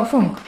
Funk.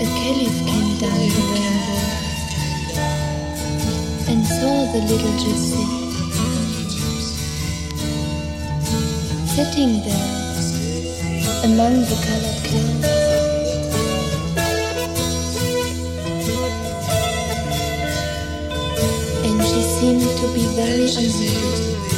a caliph came down the rainbow and saw the little gypsy sitting there among the colored clouds, And she seemed to be very amused.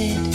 Caliph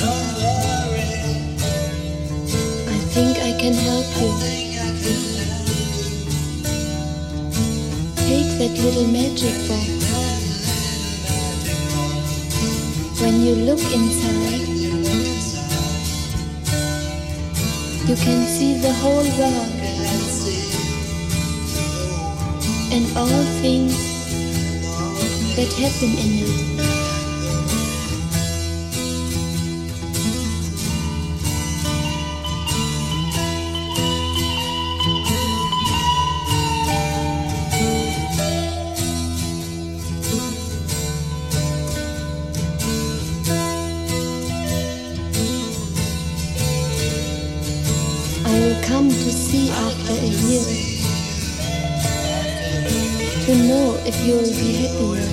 if you will be happy.